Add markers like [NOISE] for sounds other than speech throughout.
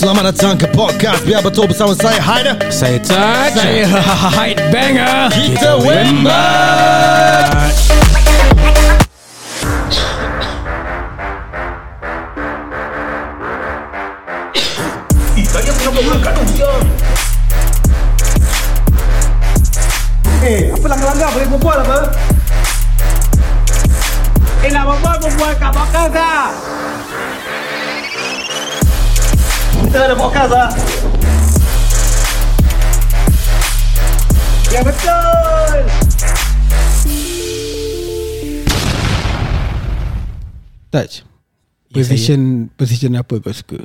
Selamat datang ke podcast Biar betul bersama saya Haider Saya Taj. Saya [LAUGHS] Hyde Banger. Kita Wembat Eh, apa langgar-langgar boleh berbual apa? Eh, nak berbual, berbual. Kat podcast lah. Kita ada podcast lah. Ya betul. Touch Position Position apa kau suka?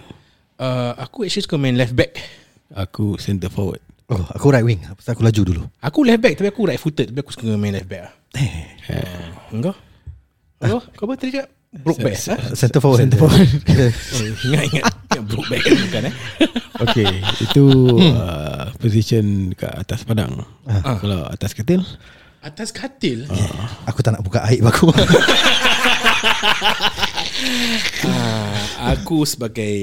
Uh, Aku actually suka main left back. Aku center forward. Oh, aku right wing. Pasal aku laju dulu. Aku left back Tapi aku right footed. Tapi aku suka main left back lah uh, Engkau? Engkau? Kau apa tadi cakap? Broke back ha? Center forward. Center forward. [LAUGHS] [LAUGHS] Oh, Ingat Broke back kan bukan eh? [LAUGHS] Okay Itu uh, Position Kat atas padang. Ah. Kalau atas katil? Atas katil? Aku tak nak buka aib aku. Uh, [LAUGHS] Aku sebagai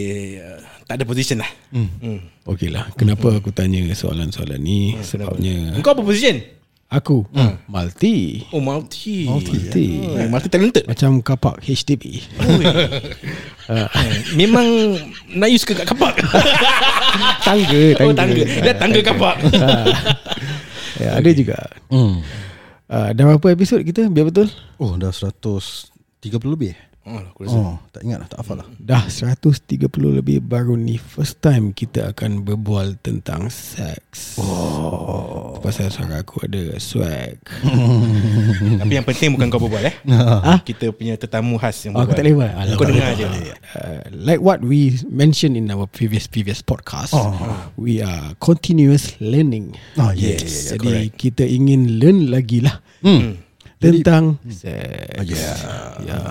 uh, Tak ada position lah. Hmm. Okay lah Kenapa aku tanya soalan-soalan ni? Sebabnya Engkau apa position? Aku? Multi Oh multi Multi Oh, multi talented. Macam kapak HDB [LAUGHS] Memang Melayu suka kat kapak? [LAUGHS] Tangga Oh tangga. Dia tangga kapak. Ya, Ada juga. Hmm. uh, Dah berapa episod kita? Biar betul? Oh dah 130 lebih Oh, aku rasa. Oh tak ingat lah Tak hafal lah Dah 130 lebih baru ni First time kita akan berbual tentang seks oh. Pasal suara aku ada swag [LAUGHS] Tapi yang penting bukan kau berbual eh Ah? Kita punya tetamu khas yang Oh, aku berbual tak boleh buat Alah, Kau tak dengar je uh, Like what we mentioned in our previous previous podcast Oh. We are continuous learning Oh yes, Yes. Jadi kita ingin learn lagi lah Hmm. Tentang seks Oh, yeah. yeah.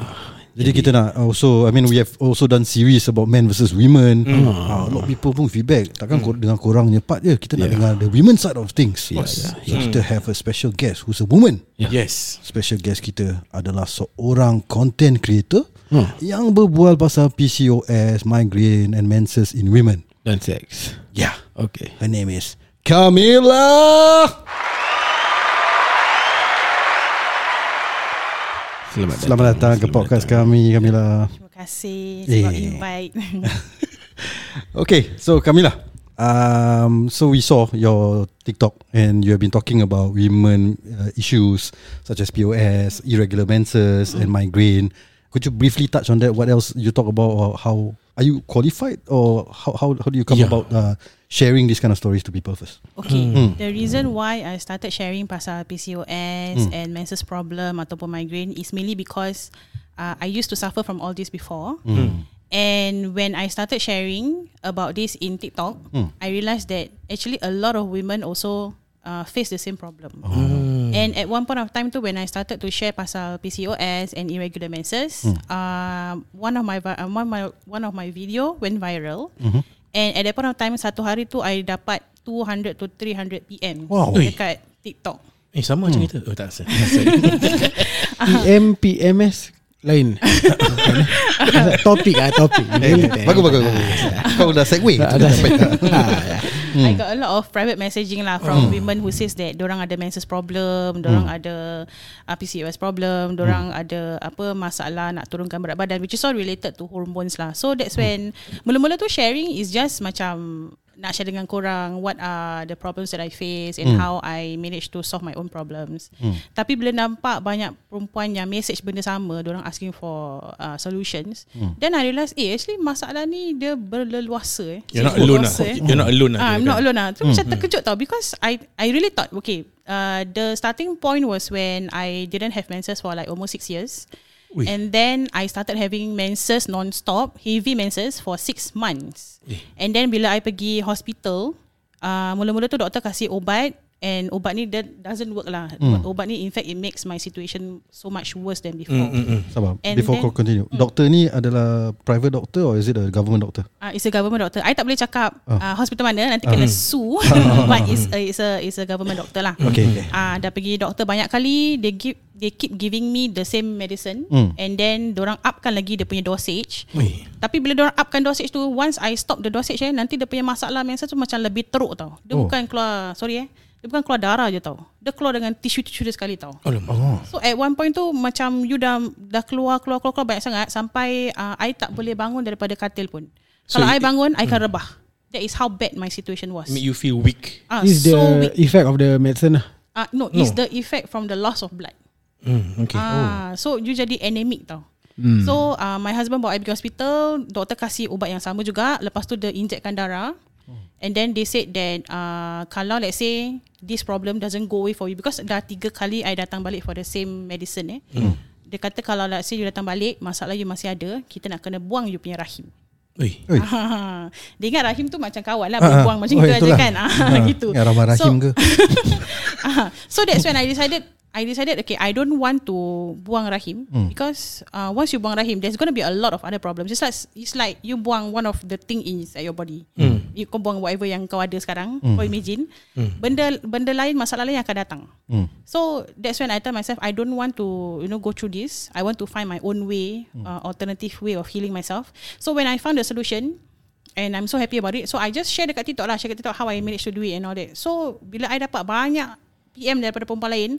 Jadi kita nak also I mean we have also done series about men versus women. Ah, a lot of people pun feedback. Takkan kor- dengan korang punya part je. Kita nak Yeah. dengar the women side of things. Yeah, So yeah, kita have a special guest who's a woman. Yes Special guest kita adalah seorang content creator Hmm. yang berbual pasal PCOS, migraine and menses in women. Dan seks Yeah. Okay Her name is Camila. Selamat, Selamat datang ke podcast kami Camila. Terima kasih Eh. sebab invite. [LAUGHS] Okay, so Camila, um, so we saw your TikTok and you have been talking about women uh, issues such as POS, irregular menses, and migraine. Could you briefly touch on that? What else you talk about, or how are you qualified, or how how, how do you come Yeah. about uh, sharing these kind of stories to people first? Okay, Hmm. the reason why I started sharing pasal PCOS and menses problem ataupun migraine is mainly because uh, I used to suffer from all this before. And when I started sharing about this in TikTok, I realized that actually a lot of women also uh, face the same problem. And at one point of time too, when I started to share pasal PCOS and irregular menses, uh, one of my vi- uh, one my one of my video went viral. And at that point of time satu hari tu I dapat 200 to 300 PM Wow. dekat TikTok. Eh sama macam kita Oh tak sorry. [LAUGHS] [LAUGHS] PM PMS lain [LAUGHS] Bukan, eh? Topik ah topik Bagus bagus. bagus. Kau dah segue. Itu dah baik. I got a lot of private messaging lah from women who says that orang ada menses problem, orang ada uh, PCOS problem, orang ada apa masalah nak turunkan berat badan which is all related to hormones lah. So that's when mula-mula tu sharing is just macam nak share dengan korang what are the problems that I face and how I manage to solve my own problems. Tapi bila nampak banyak perempuan yang message benda sama, orang asking for uh, solutions, then I realise eh actually masalah ni dia berleluasa eh. You're not alone lah eh. You're not alone lah Ah, I'm not alone lah. Tu macam terkejut tau because I I really thought okay, uh, the starting point was when I didn't have menses for like almost six years. Ui. And then I started having menses non-stop, heavy menses for six months. Eh. And then bila I pergi hospital, uh, mula-mula tu doktor kasih ubat and ubat ni that doesn't work lah. Ubat ni in fact it makes my situation so much worse than before. Sabar. And Before then- kau continue, doktor ni adalah private doctor or is it a government doctor? Uh, it's a government doctor. I tak boleh cakap uh, hospital mana nanti kena sue. [LAUGHS] But it's a, it's a it's a government doctor lah. Okay, okay. Ah, dah pergi doktor banyak kali. They give they keep giving me the same medicine Hmm. and then orang upkan lagi dia punya dosage. Ui. Tapi bila orang upkan dosage tu once I stop the dosage eh nanti dia punya masalah menses tu macam lebih teruk tau. Dia Oh. bukan keluar sorry eh. Dia bukan keluar darah je tau. Dia keluar dengan tisu-tisu dia sekali tau. Alamak. Oh. So at one point tu macam you dah dah keluar keluar keluar, keluar banyak sangat sampai uh, I tak boleh bangun daripada katil pun. So Kalau I it- bangun I akan rebah. That is how bad my situation was. Make you feel weak. Ah, Is so the weak. effect of the medicine. Uh, no, no, it's the effect from the loss of blood. Hmm, okay. Ah, so you jadi anemic tau. Hmm. So uh, my husband bawa I pergi hospital, doktor kasih ubat yang sama juga. Lepas tu dia injectkan darah. And then they said that uh, kalau let's say this problem doesn't go away for you because dah tiga kali I datang balik for the same medicine eh. Dia kata kalau let's say you datang balik, masalah you masih ada, kita nak kena buang you punya rahim. Ui. Oi. Ah, [LAUGHS] dia ingat rahim tu macam kawan lah, Ah, ah. buang macam Oh, tu aja kan. [LAUGHS] Ah, Ah, gitu. ya, Rahman Rahim ke? [LAUGHS] Ah, so that's when I decided I decided okay I don't want to buang rahim Hmm. because uh, once you buang rahim there's going to be a lot of other problems. It's like it's like you buang one of the thing inside your body. Hmm. You kau buang whatever yang kau ada sekarang. Hmm. Kau imagine benda benda lain masalah lain yang akan datang. Hmm. So that's when I tell myself I don't want to you know go through this. I want to find my own way, uh, alternative way of healing myself. So when I found the solution and I'm so happy about it, so I just share dekat TikTok lah, share dekat TikTok how I managed to do it and all that. So bila I dapat banyak PM daripada perempuan lain,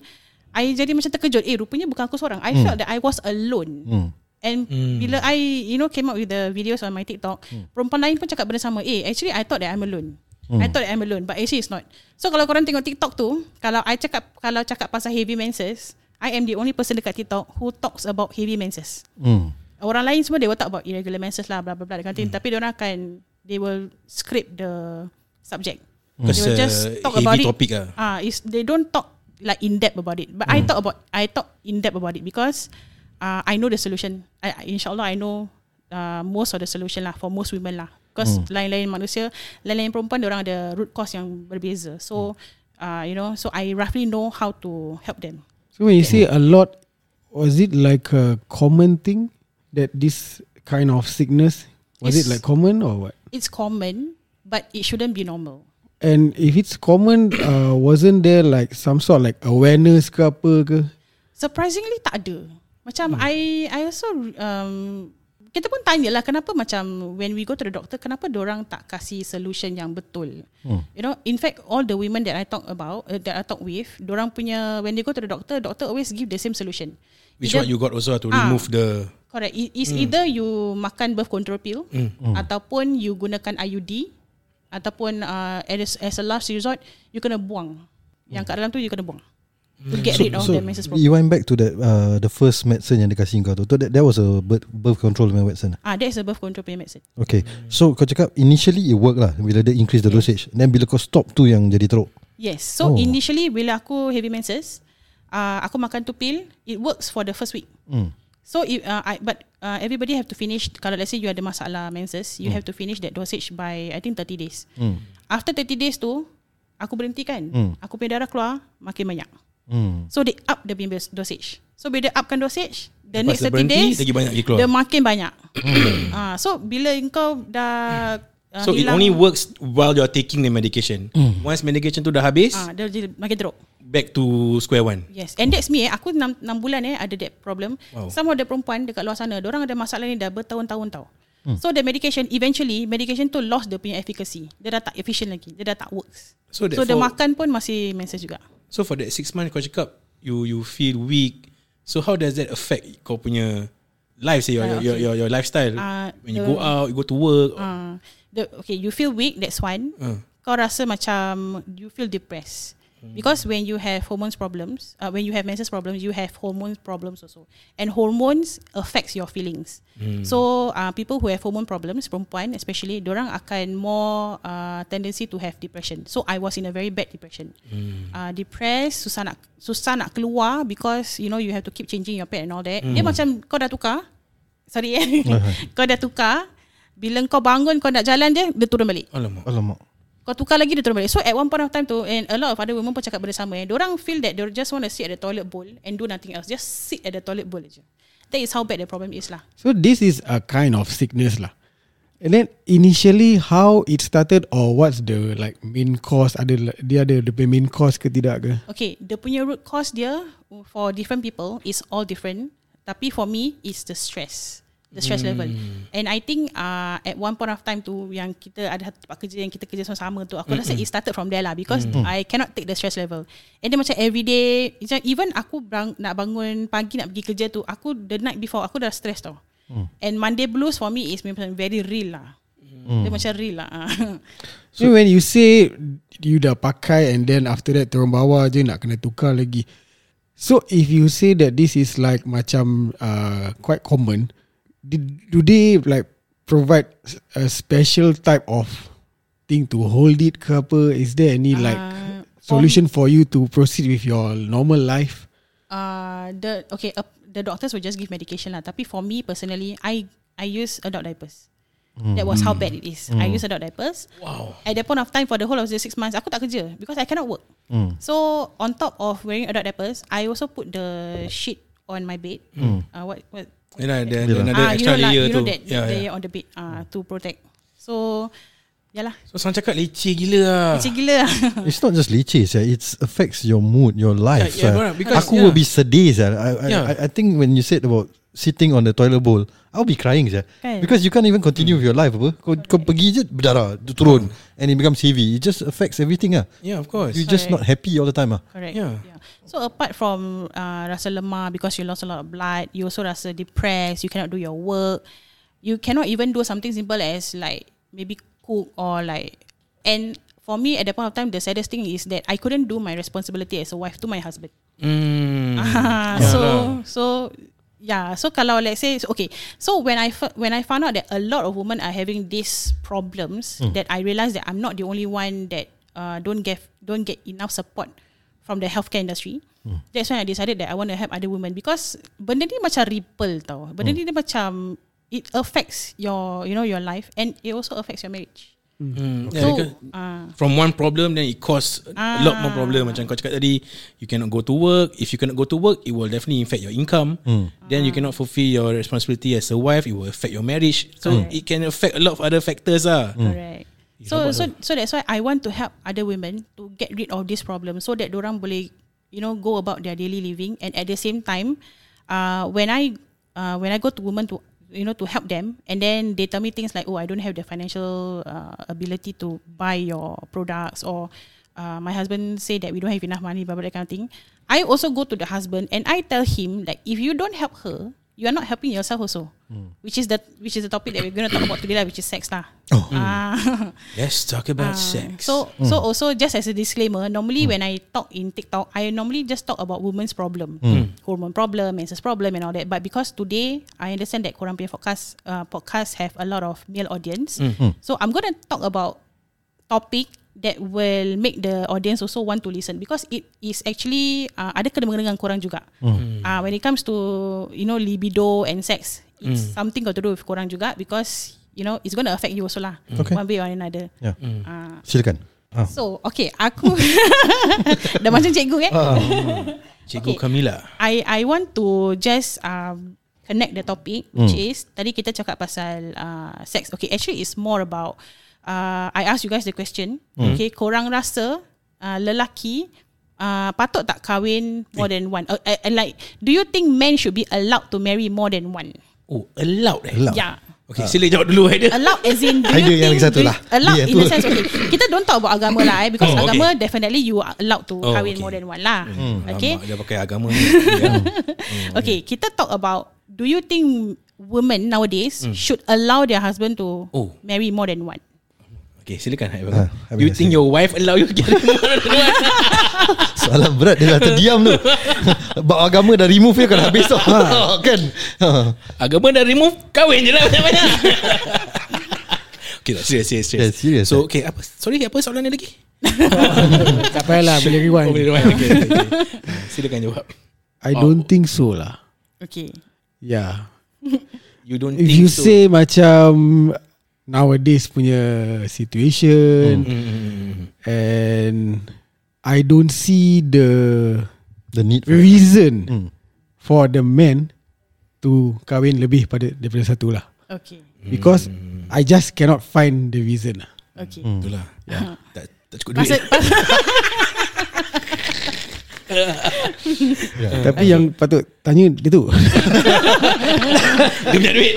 I jadi macam terkejut. Eh rupanya bukan aku seorang. I felt that I was alone. Hmm. And bila I you know came up with the videos on my TikTok, perempuan lain pun cakap benda sama. Eh actually I thought that I'm alone. I thought that I'm alone but actually it's not. So kalau korang tengok TikTok tu, kalau I cakap kalau cakap pasal heavy menses, I am the only person dekat TikTok who talks about heavy menses. Hmm. Orang lain semua they will talk about irregular menses lah blah blah blah that kind of thing. Tapi orang akan they will scrape the subject. Because They will uh, just talk heavy about it. topic ah. Ah, is they don't talk like in depth about it. But I talk about I talk in depth about it because uh, I know the solution. I, I- inshallah I know uh, most of the solution lah for most women lah. Because lain-lain manusia, lain-lain perempuan, orang ada root cause yang berbeza. So, uh, you know, so I roughly know how to help them. So when you say a lot, was it like a common thing that this kind of sickness was it Yes. like common or what? It's common, but it shouldn't be normal. And if it's common, uh, wasn't there like some sort of like awareness ke apa ke? Surprisingly tak ada. Macam I I also um, kita pun tanyalah kenapa macam when we go to the doctor kenapa orang tak kasih solution yang betul. Hmm. You know, in fact all the women that I talk about uh, that I talk with, orang punya when they go to the doctor, doctor always give the same solution. Which Either- one you got also to Ah. remove the Correct. It is either you makan birth control pill ataupun you gunakan IUD ataupun uh, as, as a last resort you kena buang. Yang kat dalam tu you kena buang. To get rid of the menses problem. you went back to that uh, the first medicine yang dia kasih kau tu. Tu That, that was a birth, birth control medicine. Ah, that is a birth control punya medicine. Okay. So kau cakap initially it work lah bila dia increase the dosage. Then bila kau stop tu yang jadi teruk. Yes. So oh. initially bila aku heavy menses, uh, aku makan tu pill, it works for the first week. Hmm. So if, uh, I, but uh, everybody have to finish kalau let's say you ada masalah menses, you have to finish that dosage by I think 30 days. Hmm. After 30 days tu, aku berhentikan. Hmm. Aku punya darah keluar makin banyak. Hmm. So they up the punya dosage. So bila dia upkan dosage, the Lepas next dia 30 berhenti, days lagi banyak lagi keluar. Dia makin banyak. ah, so bila engkau dah uh, So it only works while you're taking the medication. Once medication tu dah habis, ah, dia jadi makin teruk. back to square one. Yes. And that's me eh. Aku 6, 6 bulan eh ada that problem. Wow. Some of the perempuan dekat luar sana, orang ada masalah ni dah bertahun-tahun tau. Hmm. So the medication eventually medication tu lost dia punya efficacy. Dia dah tak efficient lagi. Dia dah tak works. So So, dia therefore- makan pun masih menses juga. So for that six months kau cakap you you feel weak. So how does that affect kau punya life say your Ah, your, okay. your your lifestyle Ah, when you the- go out, you go to work. Uh, the, okay, you feel weak, that's one. Uh. Kau rasa macam you feel depressed. Because when you have hormones problems, uh, when you have menses problems, you have hormones problems also. And hormones affects your feelings. So uh, people who have hormone problems, perempuan especially, orang akan more uh, tendency to have depression. So I was in a very bad depression. Uh, depressed, susah nak susah nak keluar because you know you have to keep changing your pad and all that. Dia macam kau dah tukar, sorry eh, [LAUGHS] kau dah tukar. Bila kau bangun kau nak jalan je, dia turun balik. Alamak. Alamak. Kau tukar lagi dia turun balik. So at one point of time tu and a lot of other women pun cakap benda sama eh. Diorang feel that they just want to sit at the toilet bowl and do nothing else. Just sit at the toilet bowl je. That is how bad the problem is lah. So this is a kind of sickness lah. And then initially how it started or what's the like main cause ada dia ada the main cause ke tidak ke? Okay, the punya root cause dia for different people is all different. Tapi for me, is the stress. The stress level. And I think uh, at one point of time tu yang kita ada tempat kerja yang kita kerja sama-sama tu, aku rasa it started from there lah because I cannot take the stress level. And then macam everyday, macam even aku bang, nak bangun pagi nak pergi kerja tu, aku the night before aku dah stress tau. And Monday blues for me is macam very real lah. Dia macam real lah. [LAUGHS] So when you say you dah pakai and then after that turun bawah je nak kena tukar lagi. So if you say that this is like macam uh, quite common, do they like provide a special type of thing to hold it ke apa? Is there any like Uh, solution for you to proceed with your normal life? uh, the okay uh, the doctors will just give medication lah. Tapi for me personally I I use adult diapers. That was how bad it is. I use adult diapers. Wow. at that point of time for the whole of the six months aku tak kerja because I cannot work. So on top of wearing adult diapers I also put the sheet on my bed. Uh, what what Yalah, ada Yalah. another Ah, you extra know lah, layer you tu. know that ya. layer on the bed uh, to protect so yalah So sang cakap leceh gila lah. macam gila lah [LAUGHS] It's not just leceh, yeah. It affects your mood, your life. yeah, sia. correct, because- Aku yeah. will be sedih. sia. I, I, Yeah. I, I think when you said about sitting on the toilet bowl, I'll be crying. sia. Kan? Because you can't even continue with your life. Apa? Kau, kau pergi je berdarah, tu turun. And it becomes heavy. It just affects everything. Ah. Yeah, of course. You just not happy all the time. Ah. Correct. Yeah. So apart from uh, rasa lemah because you lost a lot of blood, you also rasa depressed. You cannot do your work. You cannot even do something simple as like maybe cook or like. And for me at that point of time, the saddest thing is that I couldn't do my responsibility as a wife to my husband. Mm. [LAUGHS] Ah, Yeah so so yeah. So kalau let's say okay. So when I when I found out that a lot of women are having these problems, that I realized that I'm not the only one that uh, don't get don't get enough support from the healthcare industry. That's when I decided that I want to help other women because benda ni macam ripple tau. Benda ni dia macam it affects your you know your life and it also affects your marriage. Mm. Yeah, So because uh, from one problem then it cause a lot more problem. Macam kau cakap tadi you cannot go to work. If you cannot go to work it will definitely affect your income. Then you cannot fulfill your responsibility as a wife. It will affect your marriage. So Correct. it can affect a lot of other factors ah. Correct. You So so so that's why I want to help other women to get rid of this problem so that orang boleh you know go about their daily living. And at the same time uh when I uh when I go to women to you know to help them. And then they tell me things like oh I don't have the financial uh, ability to buy your products or uh, my husband say that we don't have enough money blah, blah, that kind of thing. I also go to the husband and I tell him like if you don't help her you are not helping yourself also. Which is the which is the topic that we're going to talk about today lah which is sex lah. Oh. Ah. [LAUGHS] let's talk about Ah, sex. So so also just as a disclaimer, normally when I talk in TikTok, I normally just talk about women's problem, hormone problem, menses problem, and all that. But because today I understand that korang punya podcast uh, podcast have a lot of male audience, so I'm gonna talk about topic that will make the audience also want to listen because it is actually uh, ada kena mengena dengan korang juga. Uh, when it comes to you know libido and sex, it's something got to do with korang juga because you know it's going to affect you also lah Okay. one way or another. Yeah. Uh, Silakan. Ah. So okay aku [LAUGHS] Dah macam cikgu eh [LAUGHS] cikgu Okay. Kamila I I want to just um, Connect the topic Which is Tadi kita cakap pasal uh, Sex Okay actually it's more about uh, I ask you guys the question. Okay korang rasa uh, Lelaki uh, Patut tak kahwin More than one? Uh, uh, uh, Like Do you think men should be allowed To marry more than one? Oh allowed eh? Allowed. Yeah. Okay sila jawab dulu Haider Allowed as in [LAUGHS] do you yang think satu do you- lah. Allowed Dia in the sense okay, Kita don't talk about agama lah eh, Because Oh, okay. agama definitely You are allowed to Oh, Kahwin okay. more than one lah. Okay? Alamak, dia pakai agama ni. [LAUGHS] Ya. [LAUGHS] Okay, kita talk about do you think women nowadays should allow their husband to Oh. marry more than one? Okay silakan. Ah, You think saya. your wife allow you to get [LAUGHS] [LAUGHS] Soalan berat dia dah terdiam tu. [LAUGHS] Bab agama dah remove dia kan habis tau. kan. Ha. Agama dah remove Kahwin je lah banyak-banyak Okay tak serius serius Yeah, serious, So eh. okay apa Sorry apa soalan ni lagi tak payahlah boleh rewind. Oh, boleh rewind. okay, okay, okay. Silakan jawab I don't think so lah. Okay. Yeah. You don't If think you so say macam nowadays punya situation Mm, mm, mm, mm. and I don't see the The need for reason Hmm. for the men to kahwin lebih pada daripada satu lah. Okay. Because I just cannot find the reason. lah. Okay. Itulah. Ya. Tak, tak cukup duit. Pasal, [LAUGHS] pasal, Tapi yang patut tanya dia tu. Dia punya duit.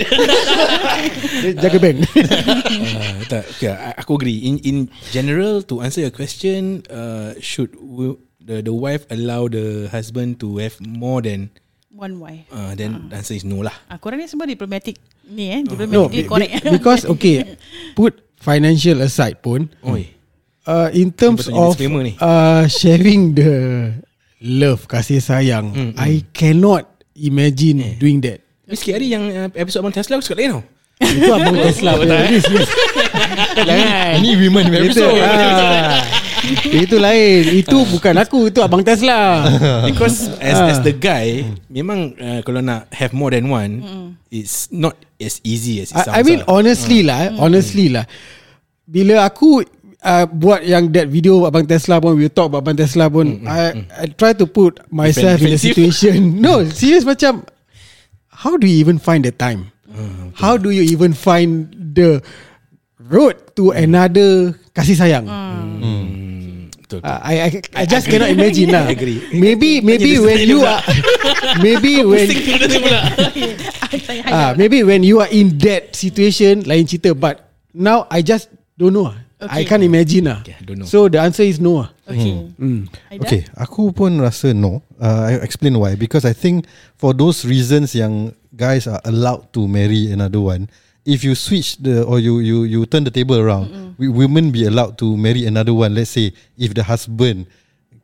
dia jaga bank. uh, [LAUGHS] tak, okay, aku agree. In in general, to answer your question, uh, should w- the the wife allow the husband to have more than one wife. uh, then the answer is no lah. Ah, korang ni semua diplomatic ni eh. no, Diplomatic be- correct. be- because [LAUGHS] okay, put financial aside pun, Oi. uh, in terms of uh, sharing the love kasih sayang, Hmm, I cannot imagine Eh. doing that. Sikit hari yang uh, episode Abang Tesla aku suka lain tau. Itu abang [LAUGHS] Tesla punya risk. yes. Ini women Itu, episode. ah, itu lain. Itu bukan aku. Itu abang Tesla. Because as Ah. as the guy, memang uh, kalau nak have more than one, it's not as easy as it sounds. I, I mean lah. honestly lah, eh, honestly lah. Bila aku uh, buat yang that video abang Tesla pun, we talk about abang Tesla pun, I I try to put myself in a defensive. situation. [LAUGHS] no, serious macam, how do you even find the time? How do you even find the road to another kasih sayang? Hmm, betul. Uh, I, I I just cannot imagine lah. [LAUGHS] I agree. Maybe maybe when you are [LAUGHS] maybe when ah maybe when you are in that situation lain cerita but now I just don't know. I Okay. can't imagine lah. Okay, I don't know. So the answer is no. ah. okay. Hmm. Aida? Okay, aku pun rasa no. Uh, I explain why. Because I think for those reasons yang guys are allowed to marry another one, if you switch the or you you you turn the table around, we, women be allowed to marry another one. Let's say if the husband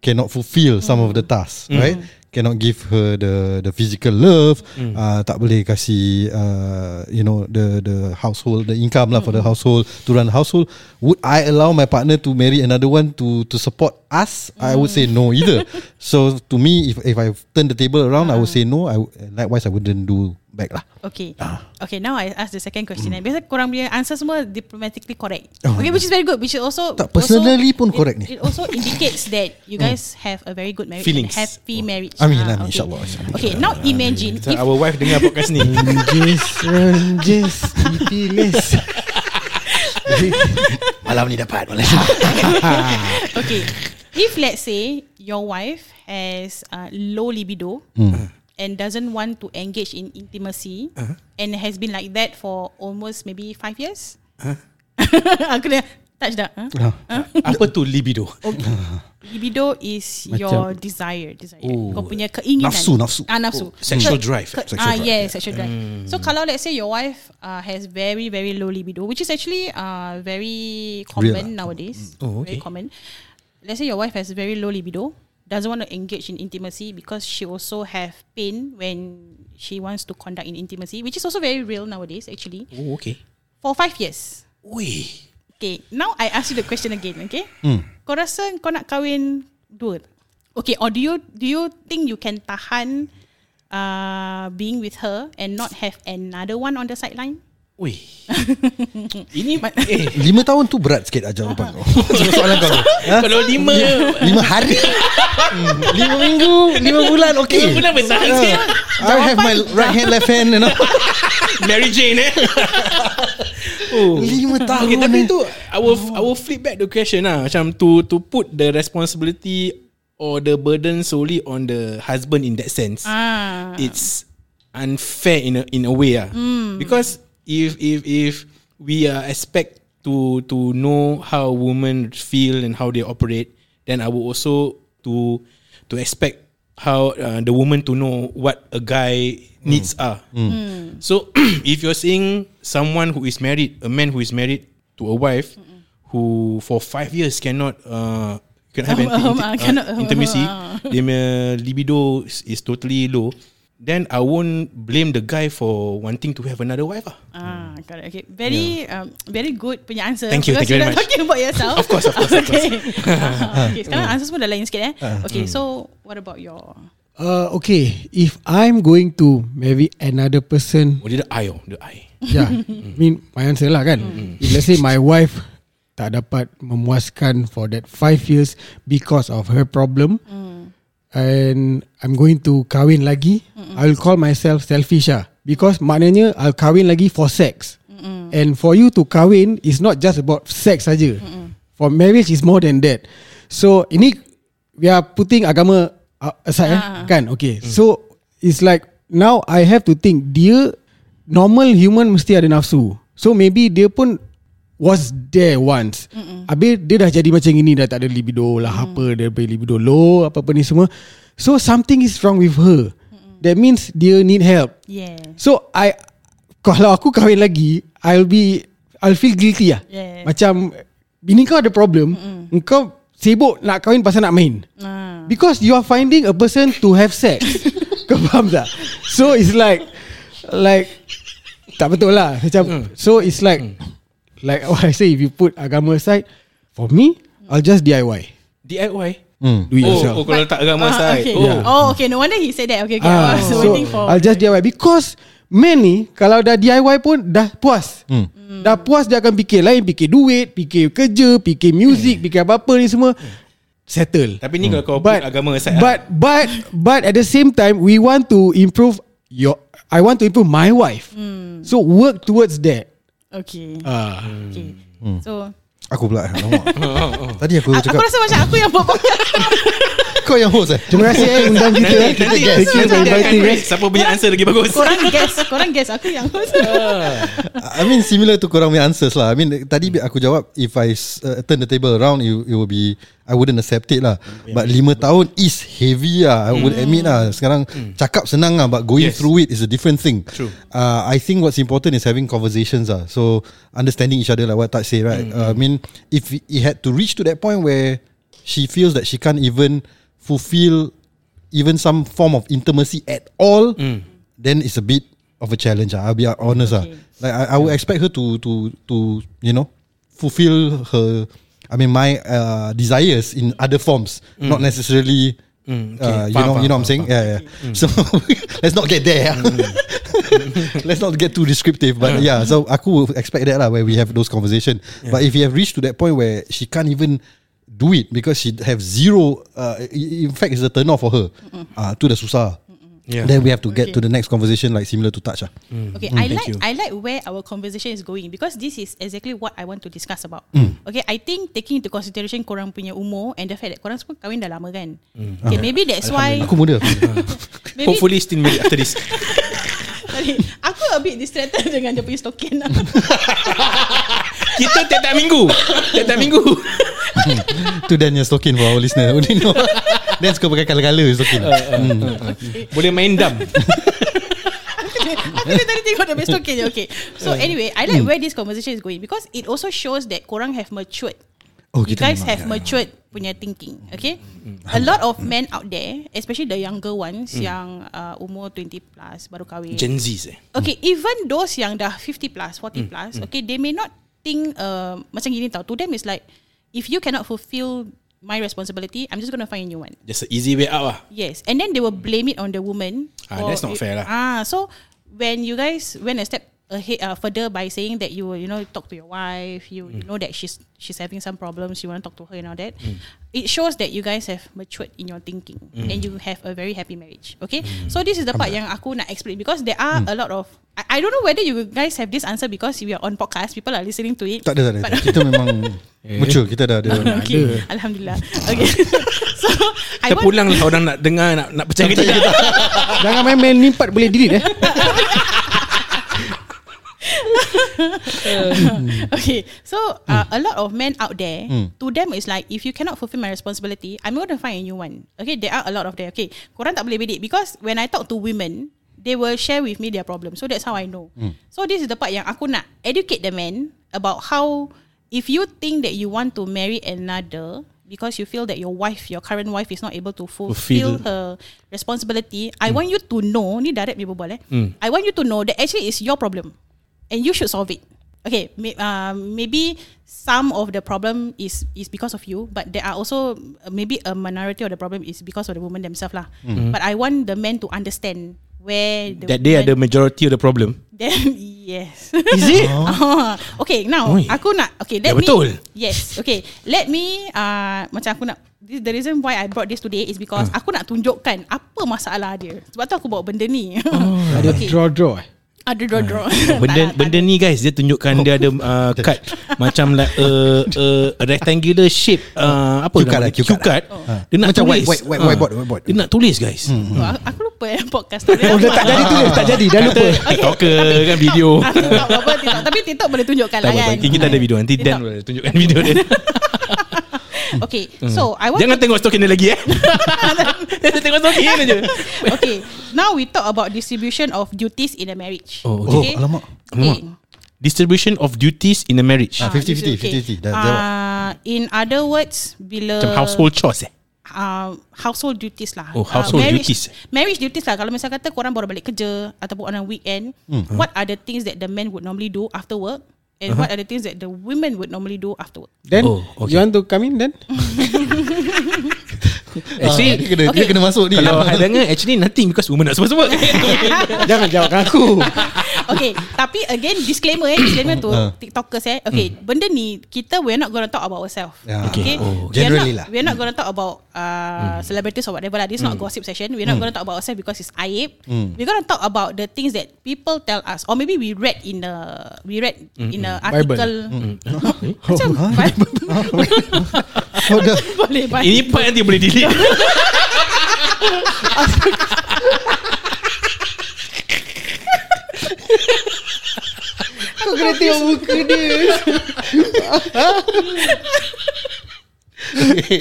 cannot fulfill some of the tasks, right? Cannot give her the the physical love, uh, tak boleh kasih uh, you know the the household the income lah for the household to run the household. Would I allow my partner to marry another one to to support us? I would say no either. [LAUGHS] so to me, if if I turn the table around, I would say no. I likewise I wouldn't do back lah. Okay. Okay, now I ask the second question. Mm. Biasa korang punya answer semua diplomatically correct. Oh, okay, which is very good. Which is also Tak, personally also, pun it- correct ni. It also indicates that you guys have a very good marriage, Feelings. and happy marriage. Amin, Ah, amin, okay. insyaAllah, insyaAllah. Okay, now imagine So if our wife dengar podcast ni. Ranges, ranges, dipilih. [LAUGHS] Malam ni dapat. Malam [LAUGHS] okay, if let's say your wife has uh, low libido and doesn't want to engage in intimacy and has been like that for almost maybe five years. [LAUGHS] Aku dah touch dah. Huh? Apa tu libido? [LAUGHS] Libido is Macam- your desire, desire. Oh. Kau punya keinginan. Nafsu, nafsu. Ah, nafsu. Oh, sexual Ke- drive. ke- Sexual ah, drive, yes, sexual drive. So kalau let's say your wife uh, has very very low libido, which is actually uh very common Real, nowadays. Oh, Very okay. common. Let's say your wife has very low libido, doesn't want to engage in intimacy because she also have pain when she wants to conduct in intimacy, which is also very real nowadays actually. Oh, okay. For five years. Ui. Okay, now I ask you the question again, okay? Hmm. Kau rasa kau nak kahwin dua? Okay, or do you do you think you can tahan uh, being with her and not have another one on the sideline? Ui. [LAUGHS] Ini [LAUGHS] eh Lima tahun tu berat sikit aja jawapan kau. Soalan kau. tu. [LAUGHS] Ha? kalau lima Lima hari. Lima minggu, lima bulan, okay. Lima bulan besar Ah. sikit. I have my right hand, left hand, you know. Mary Jane eh. oh. Lima tahun. Okay, tapi eh. tu I will I will flip back the question lah macam to to put the responsibility or the burden solely on the husband in that sense. Ah, it's unfair in a in a way ah. Because if if if we uh, expect to to know how women feel and how they operate, then I will also to to expect how uh, the woman to know what a guy needs are. So [CLEARS THROAT] if you're seeing someone who is married, a man who is married to a wife who for five years cannot uh, can have [LAUGHS] inti- Um, inti- uh, uh, cannot- intimacy, their uh, libido is, is totally low. Then I won't blame the guy for wanting to have another wife. Ah. ah, correct. Okay, very um, very good punya answer. Thank you, thank you very much. Talking about yourself. Of course, of course, of [LAUGHS] course. okay. [LAUGHS] okay, sekarang answer semua dah lain sikit eh. Okay, so what about your Uh, okay, if I'm going to marry another person Oh, dia the eye, oh, the eye. Yeah [LAUGHS] I mean my answer lah kan If let's say my wife Tak dapat memuaskan For that five years Because of her problem And I'm going to kahwin lagi I'll call myself selfish lah Because maknanya I'll kahwin lagi for sex And for you to kahwin is not just about sex saja. For marriage is more than that. So ini we are putting agama uh, aside eh? kan? Okay. So it's like now I have to think dia normal human mesti ada nafsu. So maybe dia pun was there once. Mm-mm. Habis dia dah jadi macam ini dah tak ada libido lah mm. apa dia punya libido low apa-apa ni semua. So something is wrong with her. Mm-mm. That means dia need help. Yeah. So I kalau aku kahwin lagi, I'll be I'll feel guilty lah. Yeah. Macam bini kau ada problem, Mm-mm. engkau sibuk nak kahwin pasal nak main. Ah. Because you are finding a person to have sex. [LAUGHS] kau faham tak? So it's like like tak betul lah. Macam so it's like like what [LAUGHS] I say if you put agama aside, for me, I'll just DIY. DIY. Hmm. Do it Oh, yourself. oh kalau tak agama Ah, aside. okay. Oh. Oh, okay. No wonder he said that. Okay, okay. Ah, I was so waiting for. I'll just DIY because ni kalau dah DIY pun dah puas. Hmm. Dah puas dia akan fikir lain, fikir duit, fikir kerja, fikir music, fikir apa-apa ni semua settle. Tapi ni kalau kau put But agama aside lah. but but but at the same time we want to improve your I want to improve my wife. So work towards that. Okay. Ah. Okay. Hmm. So Aku pula Alamak. [LAUGHS] Tadi aku A- cakap aku rasa macam aku yang buat [LAUGHS] Kau yang host eh? Terima kasih eh undang kita. Nanti, eh. nanti, you nanti akan inviting. eh. siapa punya answer lagi bagus. Korang guess Korang guess Aku yang host. I mean similar to korang punya answers lah. I mean tadi aku jawab If I uh, turn the table around It, it will be I wouldn't accept it lah. But lima tahun is heavy lah. I would admit lah. Sekarang cakap senang lah But going Yes. through it is a different thing. True. uh, I think what's important is having conversations lah. So understanding each other like what Taj say right? Uh, I mean If it it had to reach to that point where She feels that she can't even Fulfill Even some form of intimacy at all mm. Then it's a bit of a challenge. Ah, I'll be honest lah. Okay. Like I, I would expect her to to to you know fulfill her. I mean my uh, desires in other forms, mm. not necessarily. Mm, okay. Uh, you Faham, know, faham, you know what I'm saying? faham, Yeah, yeah. Mm. So [LAUGHS] let's not get there. Ah. [LAUGHS] let's not get too descriptive. But yeah, so aku would expect that lah where we have those conversation. But if you have reached to that point where she can't even do it because she have zero. Uh, i- in fact, it's a turn off for her. Ah, tu dah susah. Yeah. Then we have to get Okay. to the next conversation like similar to touch ah. Okay, I thank like you. I like where our conversation is going because this is exactly what I want to discuss about. Hmm. Okay, I think taking into consideration korang punya umur and the fact that korang semua kahwin dah lama kan. Hmm. Okay, maybe that's why Aku muda. [LAUGHS] maybe [LAUGHS] Hopefully still married after this. [LAUGHS] sorry, aku a bit distracted dengan dia punya stokin. Kita tiap-tiap minggu. Tiap-tiap minggu. [LAUGHS] Tu Dan yang stalking for our listener. [LAUGHS] Only know. Dan suka pakai color-color stalking. Boleh main dam. Aku tadi tengok dia punya stokin je. Okay. So anyway, I Hmm. like where this conversation is going because it also shows that korang have matured. Oh, you guys have ya, ya. matured punya thinking, okay? A lot of men out there, especially the younger ones yang uh, umur 20 plus baru kahwin. Gen Z eh. Okay, even those yang dah 50 plus, 40 plus, okay, they may not think uh, macam gini tau. To them is like, if you cannot fulfill my responsibility, I'm just gonna find a new one. Just an easy way out lah. Yes, and then they will blame it on the woman. Ah, that's not fair lah. Ah, so when you guys went a step ahead uh, further by saying that you will, you know, talk to your wife, you, you know that she's she's having some problems, you want to talk to her and all that. It shows that you guys have matured in your thinking and you have a very happy marriage. Okay, so this is the part yang aku nak explain because there are a lot of I, I don't know whether you guys have this answer because we are on podcast, people are listening to it. Tak ada, tak ada. But- Kita memang [LAUGHS] mature. Kita dah ada. Okay, Alhamdulillah. Okay, [LAUGHS] so I Kita want pulang lah orang nak dengar nak, nak percaya kita. Jangan main-main ni part boleh delete eh. [LAUGHS] [LAUGHS] okay, so uh, a lot of men out there, to them it's like if you cannot fulfill my responsibility, I'm going to find a new one. Okay, there are a lot of them. Okay, korang tak boleh bedek because when I talk to women, they will share with me their problem. So that's how I know. So this is the part yang aku nak educate the men about how if you think that you want to marry another because you feel that your wife, your current wife is not able to fulfill, Fulfill. her responsibility, I want you to know, ni direct ni berbual eh. I want you to know that actually it's your problem and you should solve it. Okay, may, uh, maybe some of the problem is is because of you, but there are also uh, maybe a minority of the problem is because of the woman themselves lah. But I want the men to understand where the That they are the majority of the problem. [LAUGHS] Then yes. Is it? Ah, [LAUGHS] okay, now Oi. aku nak okay, Ya, let me betul. Yes, okay. Let me uh, macam aku nak this, the reason why I brought this today is because Ah. aku nak tunjukkan apa masalah dia. Sebab tu aku bawa benda ni. Ada [LAUGHS] okay. draw-draw eh. Ada draw draw. [LAUGHS] Benda benda ni guys dia tunjukkan dia ada [LAUGHS] uh, card macam like a, a, a rectangular shape uh, apa Cue card lah, cue card. Dia nak Macam tulis. white- white- white- whiteboard, whiteboard. Dia nak tulis guys. Aku lupa eh podcast tu. [LAUGHS] Oh tak jadi tulis Tak jadi Dah lupa TikToker kan video. TikTok apa TikTok Tapi TikTok boleh tunjukkan Tak lah kan. Kita ada video nanti Dan TikTok. boleh tunjukkan video dia. [LAUGHS] Okay So I want Jangan tengok stokin dia lagi eh. [LAUGHS] Dia tengok stokin aja. [LAUGHS] Okay Now we talk about Distribution of duties In a marriage Oh, Oh, okay. alamak. okay. Distribution of duties in a marriage. Ah, 50-50, Okay. 50-50. Dah jawab. Uh, in other words Bila Macam household chores eh. uh, household duties lah. Oh, household uh, marriage, duties. Marriage duties lah. Kalau misal kata korang baru balik kerja ataupun on a weekend, Hmm. what are the things that the men would normally do after work? And what are the things that the women would normally do after work? Then Oh, okay. You want to come in then [LAUGHS] Actually, Ah, dia kena, dia okay. kena masuk ni. kalau I dengar actually nothing because women nak semua-semua. [LAUGHS] Jangan jawabkan aku okay, tapi again disclaimer eh, disclaimer tu Ah. TikTokers eh. Okay, benda ni kita we're not going to talk about ourselves. Yeah. Okay. Oh, We are generally not, lah. We're not going to talk about uh, celebrities or whatever lah. This is not gossip session. We're not going to talk about ourselves because it's aib. We're going to talk about the things that people tell us or maybe we read in the we read in a Bible. article. Macam [LAUGHS] Bible. [LAUGHS] Oh, dah. [LAUGHS] boleh Bible. Ini part nanti boleh delete. [LAUGHS] Kau kena tengok muka dia [LAUGHS] [LAUGHS] okay.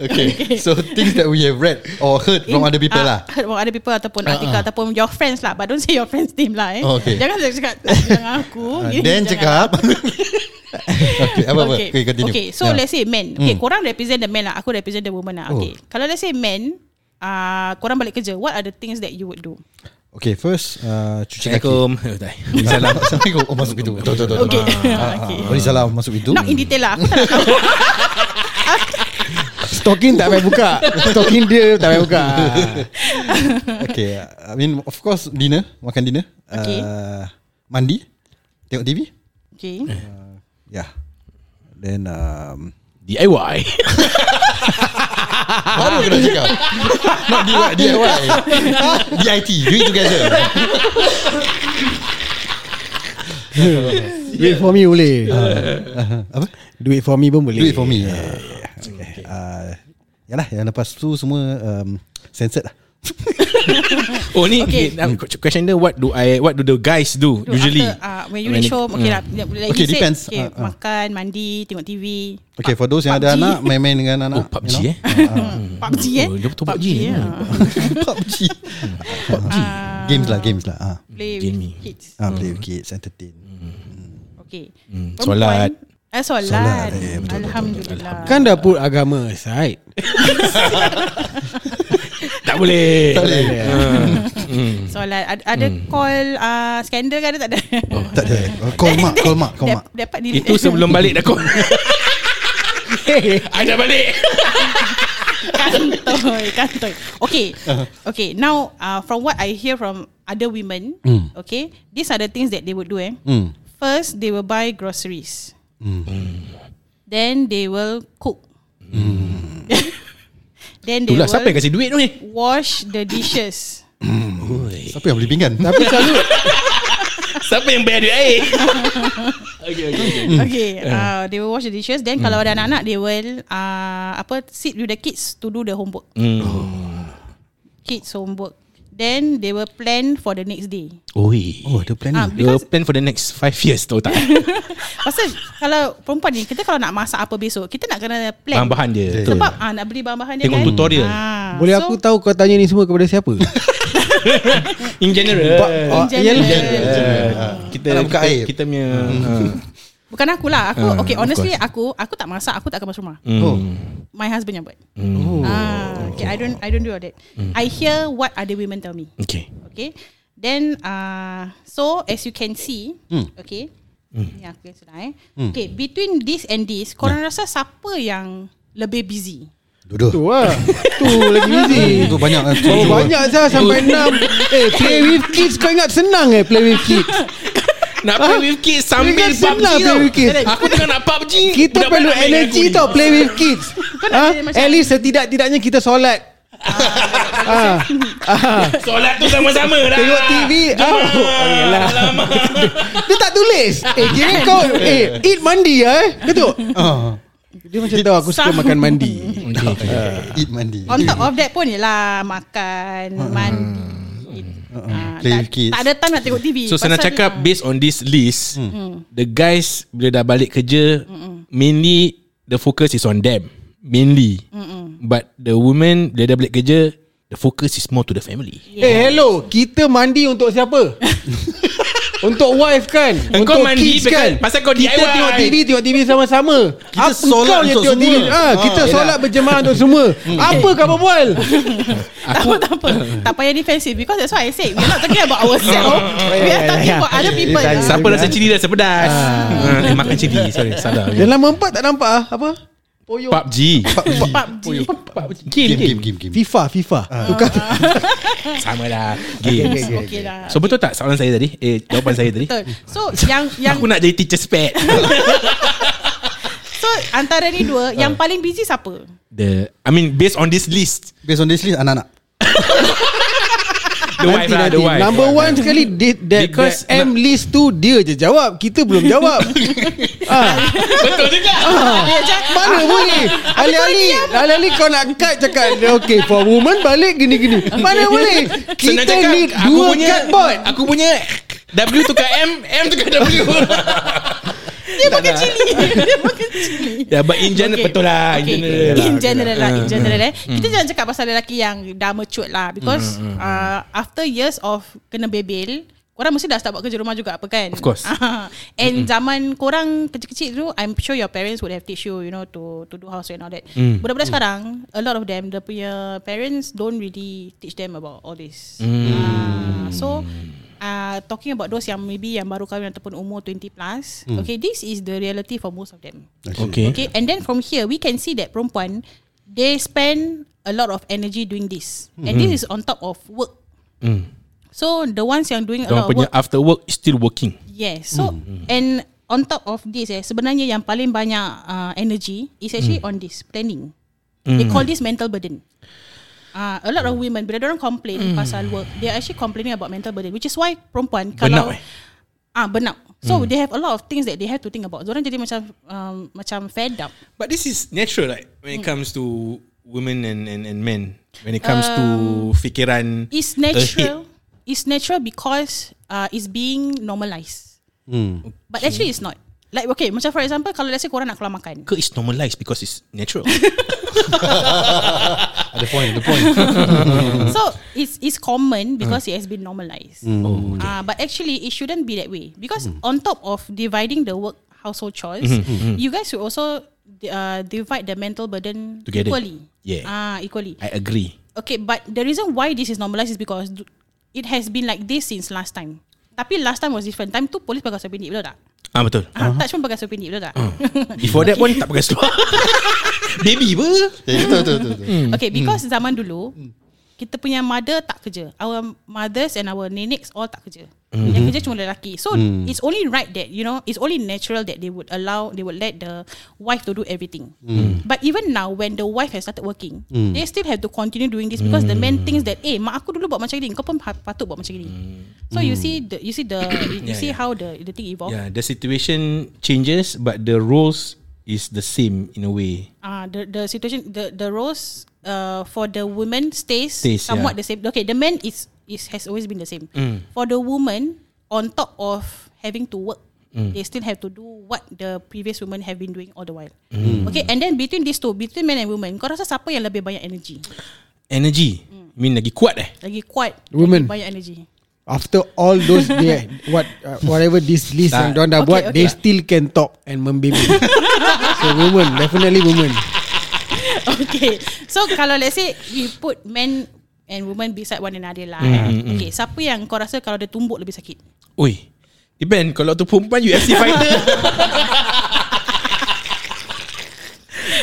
okay. So things that we have read or heard from other people Ah, lah. Heard from other people ataupun artikel ataupun your friends lah. But don't say your friends name lah eh. Oh, okay. Jangan cakap jangan aku. Ah, [LAUGHS] Ini then cakap. [LAUGHS] okay, apa apa. Okay. Okay, continue. okay, so Yeah. let's say men. Okay, Hmm. korang represent the men lah. Aku represent the woman lah. Okay. Kalau let's say men, uh, korang balik kerja, what are the things that you would do? Okay, first uh, cuci kaki. Assalamualaikum. Oh. Salam. Assalamualaikum. Oh, masuk pintu. Betul, betul, betul. Okay. Ah, okay. ah, Beri salam masuk pintu. Not in detail lah. Aku tak nak tahu. [LAUGHS] Stocking tak payah buka Stocking dia tak payah buka [LAUGHS] okay, I mean of course dinner, makan dinner. Okay. Uh, mandi, tengok TV. Okay. Yeah. Then um, DIY. [LAUGHS] baru kena cakap. Not DIY, DIY. DIT, do it together. Do it for me boleh Apa? Do it for me pun boleh Do it for me. Yeah. Uh, yalah, yang lepas tu semua um, censored lah. [LAUGHS] Oh ni Okay. question dia what do I what do the guys do, Do usually? After, uh, when you When reach home, okay lah. Like Okay, you said, depends. Okay, Ah, ah. makan, mandi, tengok TV. Okay, for those yang ada PUBG. anak, main-main dengan Oh anak. PUBG you know. eh. [LAUGHS] PUBG eh. Oh, dia betul PUBG, ya. PUBG. games lah, games lah. Ah, Play Gaming. with kids. ah play with kids, entertain. Okay. Perempuan- solat. Eh, solat. Solat, eh, betul, betul, Alhamdulillah. Kan dah put agama aside [LAUGHS] Tak boleh. Tak boleh. Solat. Ada, ada call uh, skandal ke ada tak ada? Oh. Tak ada. [LAUGHS] Call mak, call mak, call mak. Dap- Dapat diri Itu sebelum balik dah kau. [LAUGHS] I dah balik. kantoi, kantoi. Okay, okay. Now, uh, from what I hear from other women, Mm. okay, these are the things that they would do. Eh. Hmm. First, they will buy groceries. Hmm. Then they will cook. [LAUGHS] then they Itulah will siapa yang kasih duit tu ni? wash the dishes. Siapa yang beli pinggan? Tapi selalu Siapa yang bayar duit air? [LAUGHS] okay, okay, okay. Okay, uh, they will wash the dishes. Then kalau ada anak-anak, they will uh, apa sit with the kids to do the homework. Hmm. Kids homework. Then they will plan for the next day. Oi. Oh, ada plan Ah, ni. Dia because plan for the next 5 years tahu tak? [LAUGHS] pasal kalau perempuan ni kita kalau nak masak apa besok, kita nak kena plan. Bahan-bahan dia. betul. Sebab ah, nak beli bahan-bahan dia Tengok kan. tutorial. Ah, Boleh so, aku tahu kau tanya ni semua kepada siapa [LAUGHS] In general. oh, In general. Uh, kita Tak nak buka kita, aib. kita punya uh, Bukan aku lah. Aku Ah, okay, honestly aku aku tak masak, aku tak akan masuk rumah. Oh. My husband yang buat. mm, Ah, okay, I don't I don't do all that. I hear what other women tell me. Okay. Okay. Then uh, so as you can see, Hmm. okay. Ni aku yang sedang eh. Okay, between this and this, korang rasa siapa yang lebih busy? Duduk. Tu lah Tu [LAUGHS] lagi busy Tu banyak kan. Oh banyak saya sampai [LAUGHS] 6 Eh play with kids Kau ingat senang eh Play with kids [LAUGHS] Nak play with kids sambil Kan PUBG play tau. with kids Aku tengah nak PUBG. Kita perlu energy tau. Play with kids ha? At least setidak-tidaknya kita solat ah, ah. Solat tu sama-sama dah. Tengok TV ah. Oh, yelah. Dia tak tulis Eh kira kau Eh eat mandi lah eh Betul Ah, Dia macam tahu aku suka makan mandi eat mandi. On top of that pun Yelah Makan Mandi Ah, Play tak, with kids. tak ada time nak tengok TV So senang Pasal, cakap ah, based on this list, the guys bila dah balik kerja, mainly the focus is on them, mainly. But the women bila dah balik kerja, the focus is more to the family. Eh hello. Kita mandi untuk siapa [LAUGHS] Untuk wife kan Engkau Untuk mandi kids pasal- kan pasal kau Kita DIY. tengok TV Tengok TV sama-sama Kita Apa solat untuk tengok TV? semua. Ah, Kita Ah, solat berjemaah untuk semua Apa kau berbual Tak apa, tak apa. tak payah defensive because that's why I say we're not talking about ourselves. we are talking about other people. Siapa rasa cili rasa pedas? Ah. Eh, makan cili, sorry, salah. Dalam empat tak nampak ah Apa Poyo PUBG. PUBG. Game, game, game, game. FIFA FIFA Bukan [LAUGHS] Sama lah. Games. Okay lah. So betul tak soalan saya tadi? Eh, jawapan saya tadi? Betul. So yang [LAUGHS] yang Aku nak jadi teacher sped. [LAUGHS] so antara ni dua yang paling busy siapa? The I mean based on this list, Based on this list, anak-anak. The wife Nanti lah, nanti. the wife. Number one sekali that, that, Because that M list tu Dia je jawab. Kita belum jawab. [LAUGHS] Ah. Betul juga. Cakap, Mana boleh? Alih-alih Alih-alih kau nak cut cakap Okay for woman balik gini-gini. Mana boleh? Kita cakap, need aku dua punya, cardboard Aku punya W tukar M, M tukar W. [LAUGHS] Dia makan cili. [LAUGHS] Dia makan cili. Ya, but in general Okay. betul lah. In Okay. general. In general lah In general eh Hmm. Kita jangan cakap pasal lelaki yang Dah matured lah Because uh, After years of Kena bebel Korang mesti dah start buat kerja rumah juga apa kan Of course. [LAUGHS] And zaman korang Kecil-kecil tu I'm sure your parents Would have teach you You know to to do house and all that Hmm. Budak-budak sekarang A lot of them Dia punya parents Don't really Teach them about all this Hmm. uh, So uh, Talking about those yang Maybe yang baru kahwin Ataupun umur 20 plus Okay this is the reality For most of them Okay. Okay, and then from here we can see that perempuan they spend a lot of energy doing this, and this is on top of work. Hmm. So the ones yang doing a Diorang lot of punya work, after work is still working. yes. So and on top of this, eh, sebenarnya yang paling banyak uh, energy is actually on this planning. They call this mental burden. Uh, a lot of women bila orang complain pasal work, they are actually complaining about mental burden, which is why perempuan kalau eh? ah burnout. So they have a lot of things that they have to think about. Orang jadi macam um, macam fed up. But this is natural like when it comes to women and and, and men. When it comes to fikiran It's natural. It's natural because uh, it's being normalized. Hmm. But actually it's not. Like okay, macam for example kalau let's say korang nak keluar makan. ke is normalized because it's natural. [LAUGHS] The point, The point. so it's it's common because it has been normalized. oh, Uh, but actually it shouldn't be that way because on top of dividing the work household chores, you guys should also uh, divide the mental burden Together. equally. Yeah. Ah, equally. I agree. Okay, but the reason why this is normalized is because it has been like this since last time. Tapi last time was different. Time tu polis pakai seluar pendek betul tak? Ah betul. Ah, touch pun pakai seluar pendek betul tak? Before that pun tak pakai seluar. [LAUGHS] Baby apa? Eh, betul, betul, betul, betul. Okay, because zaman dulu kita punya mother tak kerja. Our mothers and our neneks all tak kerja. Yang kerja cuma lelaki. So it's only right that you know, it's only natural that they would allow, they would let the wife to do everything. But even now, when the wife has started working, they still have to continue doing this because the man thinks that, eh, mak aku dulu buat macam ni, kau pun patut buat macam ni. So you see the, you see the, [COUGHS] you Yeah, see yeah. how the the thing evolve. Yeah, the situation changes but the roles is the same in a way. uh, the the situation the the roles uh, for the woman stays, Stays, somewhat yeah. the same. Okay, the man is is has always been the same. Mm. For the woman, on top of having to work, Mm. they still have to do what the previous women have been doing all the while. Mm. Okay, and then between these two, between men and women, kau rasa siapa yang lebih banyak energy? Energy. I mean lagi kuat eh? Lagi kuat, Women. lagi banyak energy. After all those they, what uh, whatever this list yang diorang dah Okay, buat okay. they still can talk and membaby. [LAUGHS] so women definitely women. [LAUGHS] Okay, so kalau let's say we put men and women beside one another lah. Mm, Okay, siapa yang kau rasa kalau dia tumbuk lebih sakit? Oi. Depend kalau tu perempuan UFC fighter. [LAUGHS]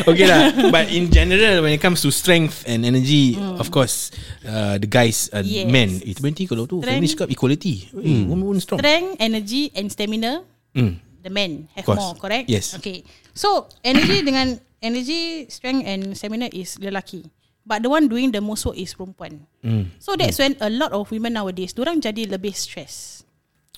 okay lah But in general When it comes to strength And energy Of course uh, The guys uh, Yes. Men Eh 20 kalau tu Strength. Feminist cakap equality hmm. Woman woman strong Strength, energy and stamina hmm. the men have more, correct? Yes. Okay. So energy [COUGHS] dengan energy, strength and stamina is lelaki. but the one doing the most work is perempuan. Hmm. So that's when a lot of women nowadays, orang jadi lebih stress.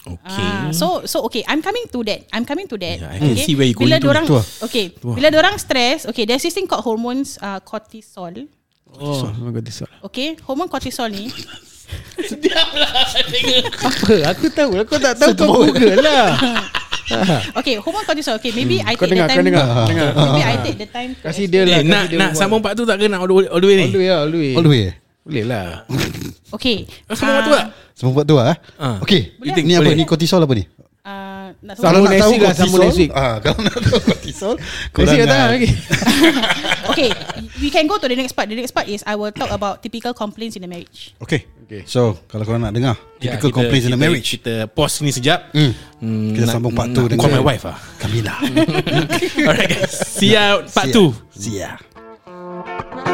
Okay. Ah, so so okay, I'm coming to that. I'm coming to that. Yeah, I can okay? see where you bila going to. dorang, Tu lah. Okay, bila orang stress, okay, there's this thing called hormones uh, cortisol. Oh, memang kau tisol. Okay, hormone cortisol ni. [LAUGHS] Apa? Aku tahu. Aku tak tahu kau Google lah. [LAUGHS] [LAUGHS] Okay, hormone cortisol. Okay, maybe I Kau take dengar, the kau time. dengar. dengar. Maybe I take the time. to Kasih dia lah. Eh, nak dia nak sambung part tu tak ke nak all the way, all the way ni? All the way lah, all the way. All the way eh? Boleh lah. Okay. Sambung part tu ah, tak? Semua buat tu lah eh? Ah. Okay Boleh. Ni apa ni kortisol apa ni? Uh, nak Sambung sambung. next week lah, week. ah, [LAUGHS] Kalau nak tahu kortisol kat tangan ah, lagi. [LAUGHS] okay, we can go to the next part. The next part is I will talk about typical complaints in the marriage. Okay Okay. So kalau korang nak dengar Ya, Typical kita- complaints in the kita- marriage Kita pause ni sekejap. Hmm. Hmm, Kita nak- sambung part nak tu dengan- Call my wife ah. Kamila [LAUGHS] Alright guys. See ya part See ya. 2. See ya